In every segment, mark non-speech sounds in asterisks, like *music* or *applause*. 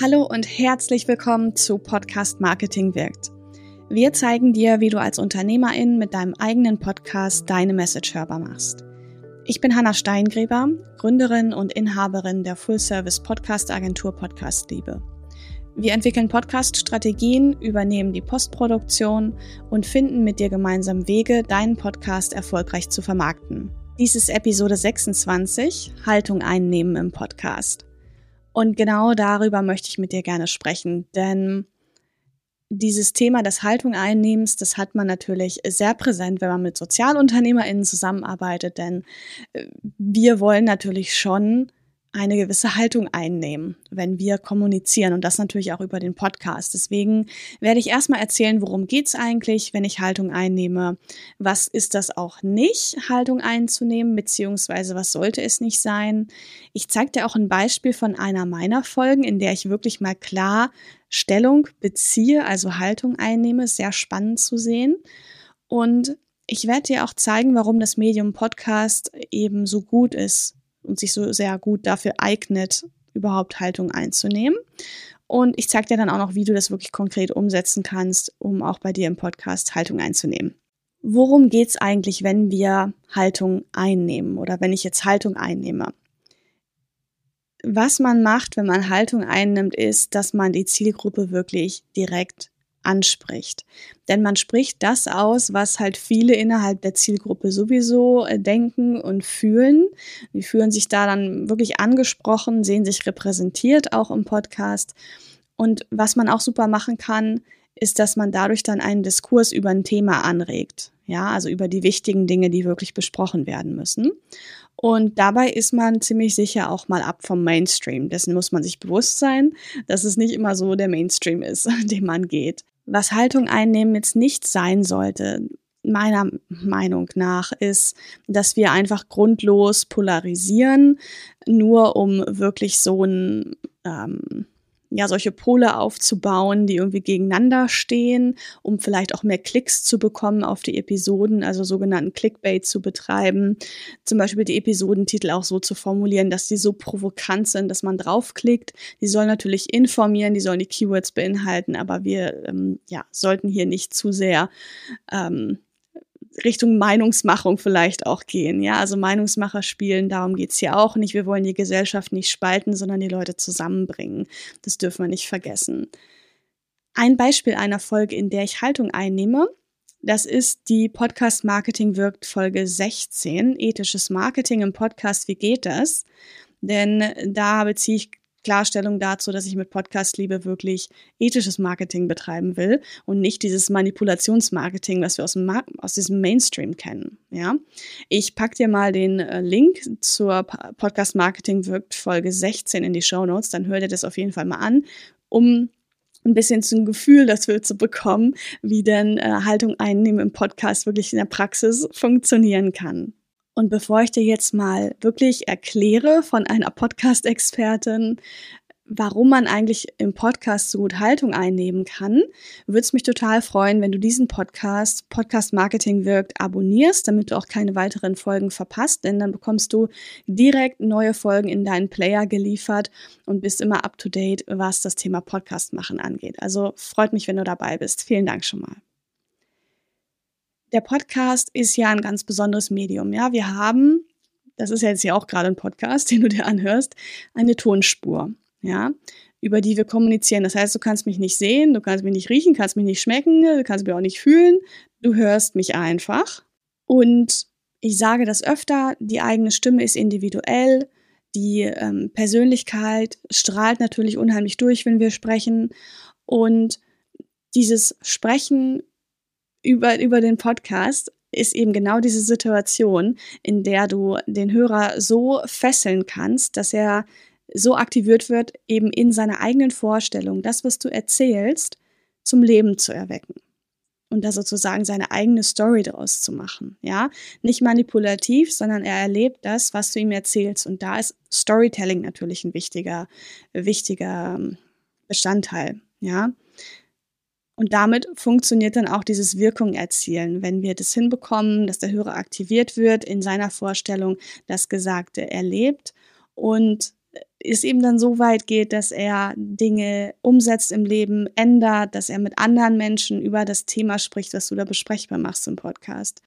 Hallo und herzlich willkommen zu Podcast Marketing wirkt. Wir zeigen dir, wie du als Unternehmerin mit deinem eigenen Podcast deine Message hörbar machst. Ich bin Hanna Steingräber, Gründerin und Inhaberin der Full-Service Podcast Agentur Podcast Liebe. Wir entwickeln Podcast-Strategien, übernehmen die Postproduktion und finden mit dir gemeinsam Wege, deinen Podcast erfolgreich zu vermarkten. Dies ist Episode 26, Haltung einnehmen im Podcast. Und genau darüber möchte ich mit dir gerne sprechen, denn dieses Thema des Haltung einnehmens, das hat man natürlich sehr präsent, wenn man mit SozialunternehmerInnen zusammenarbeitet, denn äh, wir wollen natürlich schon eine gewisse Haltung einnehmen, wenn wir kommunizieren und das natürlich auch über den Podcast. Deswegen werde ich erstmal erzählen, worum geht's eigentlich, wenn ich Haltung einnehme. Was ist das auch nicht, Haltung einzunehmen, beziehungsweise was sollte es nicht sein? Ich zeige dir auch ein Beispiel von einer meiner Folgen, in der ich wirklich mal klar Stellung beziehe, also Haltung einnehme. Sehr spannend zu sehen. Und ich werde dir auch zeigen, warum das Medium Podcast eben so gut ist und sich so sehr gut dafür eignet, überhaupt Haltung einzunehmen. Und ich zeige dir dann auch noch, wie du das wirklich konkret umsetzen kannst, um auch bei dir im Podcast Haltung einzunehmen. Worum geht's eigentlich, wenn wir Haltung einnehmen oder wenn ich jetzt Haltung einnehme? Was man macht, wenn man Haltung einnimmt, ist, dass man die Zielgruppe wirklich direkt anspricht. Denn man spricht das aus, was halt viele innerhalb der Zielgruppe sowieso äh, denken und fühlen. Die fühlen sich da dann wirklich angesprochen, sehen sich repräsentiert auch im Podcast. Und was man auch super machen kann, ist, dass man dadurch dann einen Diskurs über ein Thema anregt. Ja, also über die wichtigen Dinge, die wirklich besprochen werden müssen. Und dabei ist man ziemlich sicher auch mal ab vom Mainstream. Dessen muss man sich bewusst sein, dass es nicht immer so der Mainstream ist, *laughs* den man geht. Was Haltung einnehmen jetzt nicht sein sollte, meiner Meinung nach, ist, dass wir einfach grundlos polarisieren, nur um wirklich so ein ähm, ja, solche Pole aufzubauen, die irgendwie gegeneinander stehen, um vielleicht auch mehr Klicks zu bekommen auf die Episoden, also sogenannten Clickbait zu betreiben. Zum Beispiel die Episodentitel auch so zu formulieren, dass die so provokant sind, dass man draufklickt. Die sollen natürlich informieren, die sollen die Keywords beinhalten, aber wir ähm, ja, sollten hier nicht zu sehr ähm, Richtung Meinungsmachung vielleicht auch gehen. Ja, also Meinungsmacher spielen, darum geht's hier auch nicht. Wir wollen die Gesellschaft nicht spalten, sondern die Leute zusammenbringen. Das dürfen wir nicht vergessen. Ein Beispiel einer Folge, in der ich Haltung einnehme, das ist die Podcast Marketing wirkt Folge 16, ethisches Marketing im Podcast, wie geht das? Denn da beziehe ich Klarstellung dazu, dass ich mit Podcast Liebe wirklich ethisches Marketing betreiben will und nicht dieses Manipulationsmarketing, was wir aus, dem aus diesem Mainstream kennen. Ja, ich pack dir mal den äh, Link zur Podcast Marketing wirkt Folge 16 in die Show Notes, dann hör dir das auf jeden Fall mal an, um ein bisschen zum Gefühl dafür zu bekommen, wie denn äh, Haltung einnehmen im Podcast wirklich in der Praxis funktionieren kann. Und bevor ich dir jetzt mal wirklich erkläre von einer Podcast-Expertin, warum man eigentlich im Podcast so gut Haltung einnehmen kann, würde es mich total freuen, wenn du diesen Podcast, Podcast Marketing wirkt, abonnierst, damit du auch keine weiteren Folgen verpasst, denn dann bekommst du direkt neue Folgen in deinen Player geliefert und bist immer up to date, was das Thema Podcast machen angeht. Also freut mich, wenn du dabei bist. Vielen Dank schon mal der Podcast ist ja ein ganz besonderes Medium. Ja, wir haben, das ist ja jetzt ja auch gerade ein Podcast, *laughs* den du dir anhörst, eine Tonspur. Ja, über die wir kommunizieren. Das heißt, du kannst mich nicht sehen, du kannst mich nicht riechen, kannst mich nicht schmecken, du kannst mich auch nicht fühlen. Du hörst mich einfach. Und ich sage das öfter, die eigene Stimme ist individuell. Die ähm, Persönlichkeit strahlt natürlich unheimlich durch, wenn wir sprechen. Und dieses Sprechen über, über den Podcast ist eben genau diese Situation, in der du den Hörer so fesseln kannst, dass er so aktiviert wird, eben in seiner eigenen Vorstellung, das, was du erzählst, zum Leben zu erwecken. Und da sozusagen seine eigene Story daraus zu machen. Ja, nicht manipulativ, sondern er erlebt das, was du ihm erzählst. Und da ist Storytelling natürlich ein wichtiger, wichtiger ähm, Bestandteil. Ja, und damit funktioniert dann auch dieses Wirkung erzielen, wenn wir das hinbekommen, dass der Hörer aktiviert wird in seiner Vorstellung, das Gesagte erlebt und es eben dann so weit geht, dass er Dinge umsetzt im Leben, ändert, dass er mit anderen Menschen über das Thema spricht, was du da besprechbar machst im Podcast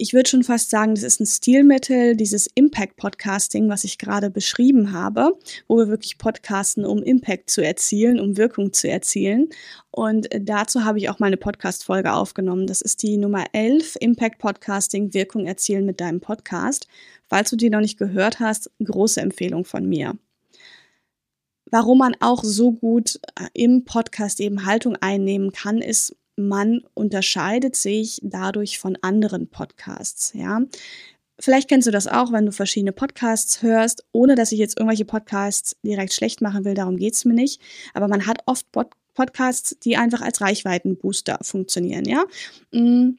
ich würde schon fast sagen, das ist ein Stilmittel, dieses Impact-Podcasting, was ich gerade beschrieben habe, wo wir wirklich podcasten, um Impact zu erzielen, um Wirkung zu erzielen. Und dazu habe ich auch meine Podcast-Folge aufgenommen. Das ist die Nummer 11, Impact Podcasting, Wirkung erzielen mit deinem Podcast. Falls du die noch nicht gehört hast, große Empfehlung von mir. Warum man auch so gut äh, im Podcast eben Haltung einnehmen kann, ist, man unterscheidet sich dadurch von anderen Podcasts, ja. Vielleicht kennst du das auch, wenn du verschiedene Podcasts hörst, ohne dass ich jetzt irgendwelche Podcasts direkt schlecht machen will, darum geht's mir nicht. Aber man hat oft Pod Podcasts, die einfach als Reichweitenbooster funktionieren, ja. Mm,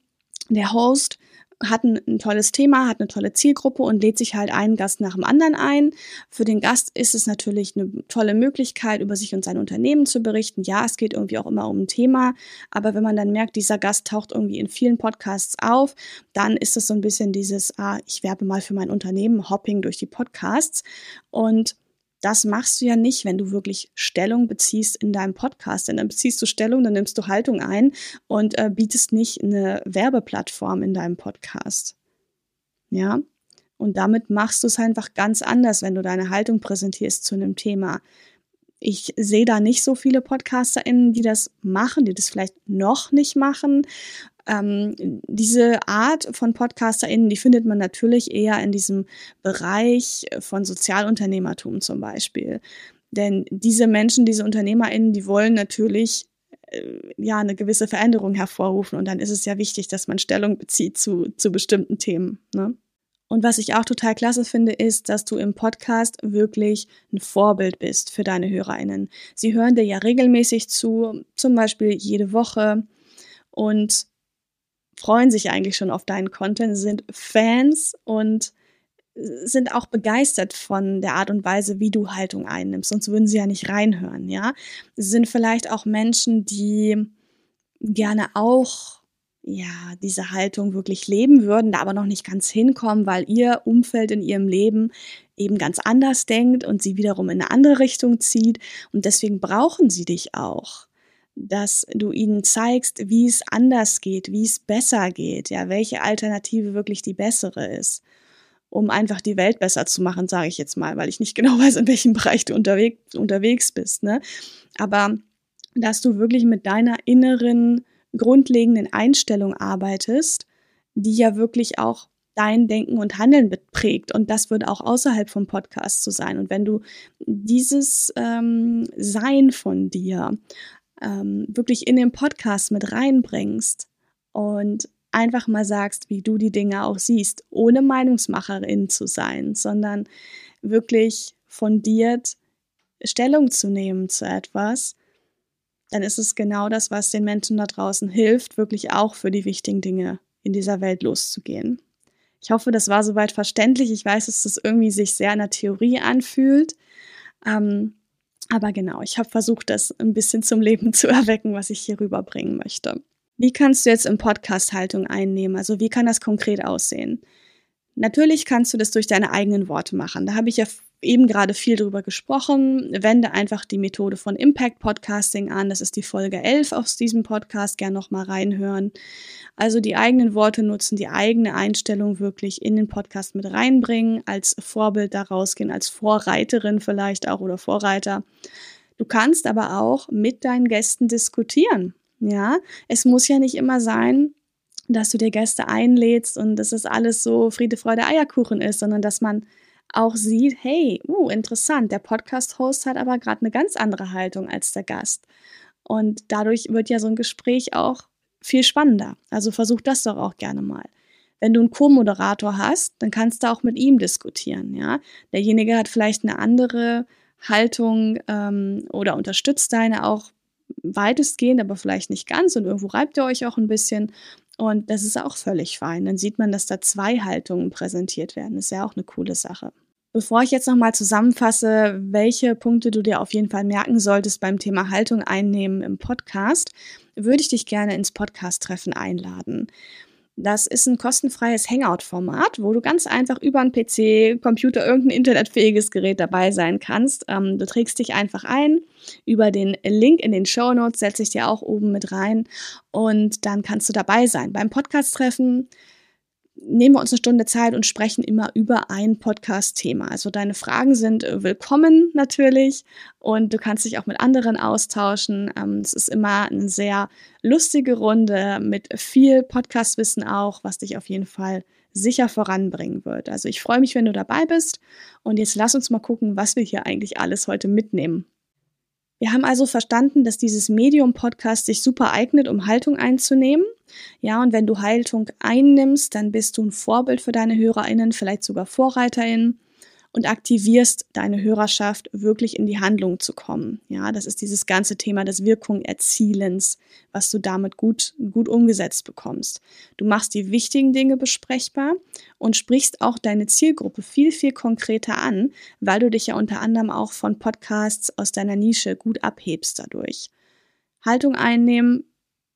der Host hat ein, ein, tolles Thema, hat eine tolle Zielgruppe und lädt sich halt einen Gast nach dem anderen ein. Für den Gast ist es natürlich eine tolle Möglichkeit, über sich und sein Unternehmen zu berichten. Ja, es geht irgendwie auch immer um ein Thema, aber wenn man dann merkt, dieser Gast taucht irgendwie in vielen Podcasts auf, dann ist es so ein bisschen dieses, ah, ich werbe mal für mein Unternehmen, Hopping durch die Podcasts und das machst du ja nicht, wenn du wirklich Stellung beziehst in deinem Podcast. Denn dann beziehst du Stellung, dann nimmst du Haltung ein und äh, bietest nicht eine Werbeplattform in deinem Podcast. Ja? Und damit machst du es einfach ganz anders, wenn du deine Haltung präsentierst zu einem Thema. Ich sehe da nicht so viele PodcasterInnen, die das machen, die das vielleicht noch nicht machen ähm, diese Art von PodcasterInnen, die findet man natürlich eher in diesem Bereich von Sozialunternehmertum zum Beispiel. Denn diese Menschen, diese UnternehmerInnen, die wollen natürlich äh, ja eine gewisse Veränderung hervorrufen und dann ist es ja wichtig, dass man Stellung bezieht zu, zu bestimmten Themen. Ne? Und was ich auch total klasse finde, ist, dass du im Podcast wirklich ein Vorbild bist für deine HörerInnen. Sie hören dir ja regelmäßig zu, zum Beispiel jede Woche. Und freuen sich eigentlich schon auf deinen Content, sind Fans und sind auch begeistert von der Art und Weise, wie du Haltung einnimmst, sonst würden sie ja nicht reinhören, ja. Sie sind vielleicht auch Menschen, die gerne auch ja, diese Haltung wirklich leben würden, da aber noch nicht ganz hinkommen, weil ihr Umfeld in ihrem Leben eben ganz anders denkt und sie wiederum in eine andere Richtung zieht. Und deswegen brauchen sie dich auch dass du ihnen zeigst, wie es anders geht, wie es besser geht, ja, welche Alternative wirklich die bessere ist, um einfach die Welt besser zu machen, sage ich jetzt mal, weil ich nicht *laughs* genau weiß, in welchem Bereich du unterwegs, unterwegs bist, ne? Aber dass du wirklich mit deiner inneren grundlegenden Einstellung arbeitest, die ja wirklich auch dein Denken und Handeln prägt. Und das wird auch außerhalb vom Podcast zu so sein. Und wenn du dieses ähm, Sein von dir ähm, wirklich in den Podcast mit reinbringst und einfach mal sagst, wie du die Dinge auch siehst, ohne Meinungsmacherin zu sein, sondern wirklich fundiert Stellung zu nehmen zu etwas, dann ist es genau das, was den Menschen da draußen hilft, wirklich auch für die wichtigen Dinge in dieser Welt loszugehen. Ich hoffe, das war soweit verständlich. Ich weiß, dass das irgendwie sich sehr an der Theorie anfühlt. Ähm, aber genau, ich habe versucht, das ein bisschen zum Leben *laughs* zu erwecken, was ich hier rüberbringen möchte. Wie kannst du jetzt im Podcast Haltung einnehmen? Also wie kann das konkret aussehen? Natürlich kannst du das durch deine eigenen Worte machen. Da habe ich ja eben gerade viel drüber gesprochen. Wende einfach die Methode von Impact Podcasting an. Das ist die Folge 11 aus diesem Podcast. Gern nochmal reinhören. Also die eigenen Worte nutzen, die eigene Einstellung wirklich in den Podcast mit reinbringen, als Vorbild daraus gehen, als Vorreiterin vielleicht auch oder Vorreiter. Du kannst aber auch mit deinen Gästen diskutieren. Ja, es muss ja nicht immer sein, dass du dir Gäste einlädst und dass es alles so Friede, Freude, Eierkuchen ist, sondern dass man auch sieht, hey, uh, interessant, der Podcast-Host hat aber gerade eine ganz andere Haltung als der Gast. Und dadurch wird ja so ein Gespräch auch viel spannender. Also versuch das doch auch gerne mal. Wenn du einen Co-Moderator hast, dann kannst du auch mit ihm diskutieren. Ja, derjenige hat vielleicht eine andere Haltung ähm, oder unterstützt deine auch weitestgehend, aber vielleicht nicht ganz und irgendwo reibt ihr euch auch ein bisschen. Und das ist auch völlig fein. Dann sieht man, dass da zwei Haltungen präsentiert werden. Das ist ja auch eine coole Sache. Bevor ich jetzt nochmal zusammenfasse, welche Punkte du dir auf jeden Fall merken solltest beim Thema Haltung einnehmen im Podcast, würde ich dich gerne ins Podcast-Treffen einladen. Das ist ein kostenfreies Hangout-Format, wo du ganz einfach über einen PC, Computer, irgendein internetfähiges Gerät dabei sein kannst. Ähm, du trägst dich einfach ein. Über den Link in den Show Notes setze ich dir auch oben mit rein und dann kannst du dabei sein. Beim Podcast-Treffen nehmen wir uns eine Stunde Zeit und sprechen immer über ein Podcast-Thema. Also deine Fragen sind äh, willkommen natürlich und du kannst dich auch mit anderen austauschen. Ähm, es ist immer eine sehr lustige Runde mit viel Podcast-Wissen auch, was dich auf jeden Fall sicher voranbringen wird. Also ich freue mich, wenn du dabei bist und jetzt lass uns mal gucken, was wir hier eigentlich alles heute mitnehmen. Wir haben also verstanden, dass dieses Medium-Podcast sich super eignet, um Haltung einzunehmen. Ja, und wenn du Haltung einnimmst, dann bist du ein Vorbild für deine HörerInnen, vielleicht sogar VorreiterInnen und aktivierst deine Hörerschaft wirklich in die Handlung zu kommen. Ja, das ist dieses ganze Thema des Wirkung erzielens, was du damit gut, gut umgesetzt bekommst. Du machst die wichtigen Dinge besprechbar und sprichst auch deine Zielgruppe viel, viel konkreter an, weil du dich ja unter anderem auch von Podcasts aus deiner Nische gut abhebst dadurch. Haltung einnehmen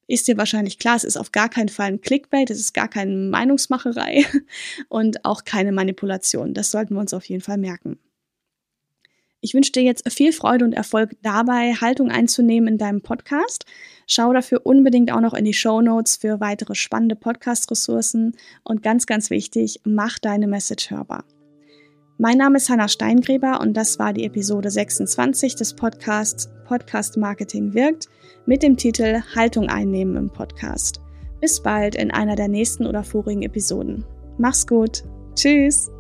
ist dir wahrscheinlich klar, es ist auf gar keinen Fall ein Clickbait, es ist gar keine Meinungsmacherei *laughs* und auch keine Manipulation. Das sollten wir uns auf jeden Fall merken. Ich wünsche dir jetzt viel Freude und Erfolg dabei, Haltung einzunehmen in deinem Podcast. Schau dafür unbedingt auch noch in die Show Notes für weitere spannende Podcast-Ressourcen und ganz, ganz wichtig, mach deine Message hörbar. Mein Name ist Hanna Steingräber und das war die Episode 26 des Podcasts Podcast Marketing wirkt mit dem Titel Haltung einnehmen im Podcast. Bis bald in einer der nächsten oder vorigen Episoden. Mach's gut. Tschüss.